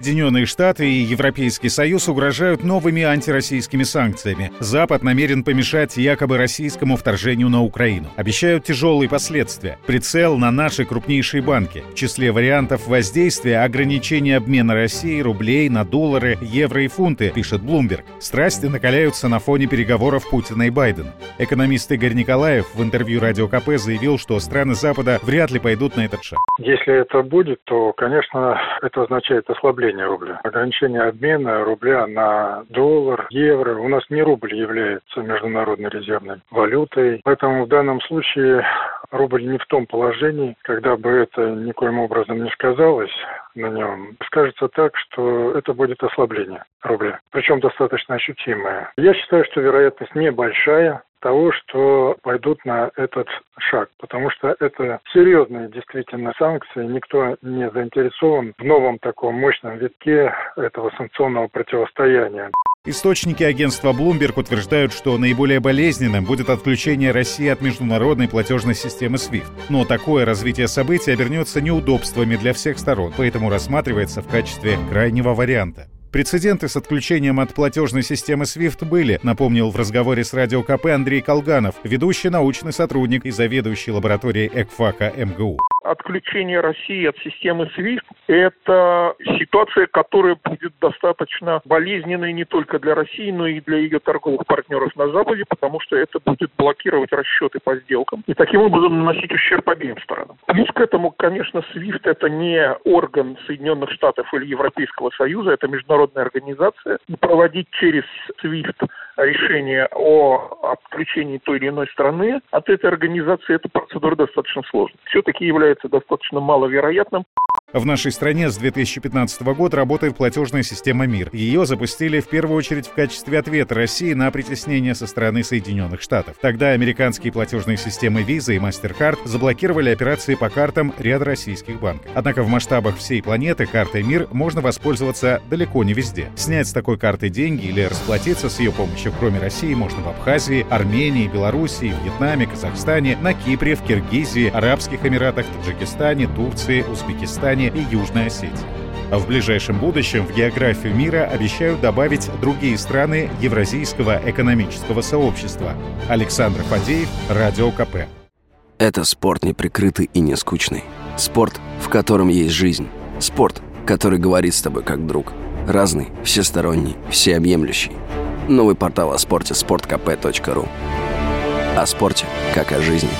Соединенные Штаты и Европейский Союз угрожают новыми антироссийскими санкциями. Запад намерен помешать якобы российскому вторжению на Украину. Обещают тяжелые последствия. Прицел на наши крупнейшие банки. В числе вариантов воздействия ограничение обмена России рублей на доллары, евро и фунты, пишет Блумберг. Страсти накаляются на фоне переговоров Путина и Байдена. Экономист Игорь Николаев в интервью Радио КП заявил, что страны Запада вряд ли пойдут на этот шаг. Если это будет, то, конечно, это означает ослабление рубля. Ограничение обмена рубля на доллар, евро. У нас не рубль является международной резервной валютой. Поэтому в данном случае рубль не в том положении, когда бы это никоим образом не сказалось на нем. Скажется так, что это будет ослабление рубля. Причем достаточно ощутимое. Я считаю, что вероятность небольшая того, что пойдут на этот шаг, потому что это серьезные действительно санкции, никто не заинтересован в новом таком мощном витке этого санкционного противостояния. Источники агентства Bloomberg утверждают, что наиболее болезненным будет отключение России от международной платежной системы SWIFT. Но такое развитие событий обернется неудобствами для всех сторон, поэтому рассматривается в качестве крайнего варианта. Прецеденты с отключением от платежной системы SWIFT были, напомнил в разговоре с Радио КП Андрей Колганов, ведущий научный сотрудник и заведующий лабораторией ЭКФАКа МГУ отключение России от системы SWIFT – это ситуация, которая будет достаточно болезненной не только для России, но и для ее торговых партнеров на Западе, потому что это будет блокировать расчеты по сделкам и таким образом наносить ущерб обеим сторонам. Плюс к этому, конечно, SWIFT – это не орган Соединенных Штатов или Европейского Союза, это международная организация. Проводить через SWIFT решение о отключении той или иной страны от этой организации, эта процедура достаточно сложная. Все-таки является достаточно маловероятным. В нашей стране с 2015 года работает платежная система МИР. Ее запустили в первую очередь в качестве ответа России на притеснение со стороны Соединенных Штатов. Тогда американские платежные системы Visa и MasterCard заблокировали операции по картам ряда российских банков. Однако в масштабах всей планеты картой МИР можно воспользоваться далеко не везде. Снять с такой карты деньги или расплатиться с ее помощью, кроме России, можно в Абхазии, Армении, Белоруссии, Вьетнаме, Казахстане, на Кипре, в Киргизии, Арабских Эмиратах, Таджикистане, Турции, Узбекистане, Казахстане и Южной Осетии. В ближайшем будущем в географию мира обещают добавить другие страны Евразийского экономического сообщества. Александр Фадеев, Радио КП. Это спорт неприкрытый и не скучный. Спорт, в котором есть жизнь. Спорт, который говорит с тобой как друг. Разный, всесторонний, всеобъемлющий. Новый портал о спорте – sportkp.ru О спорте, как о жизни.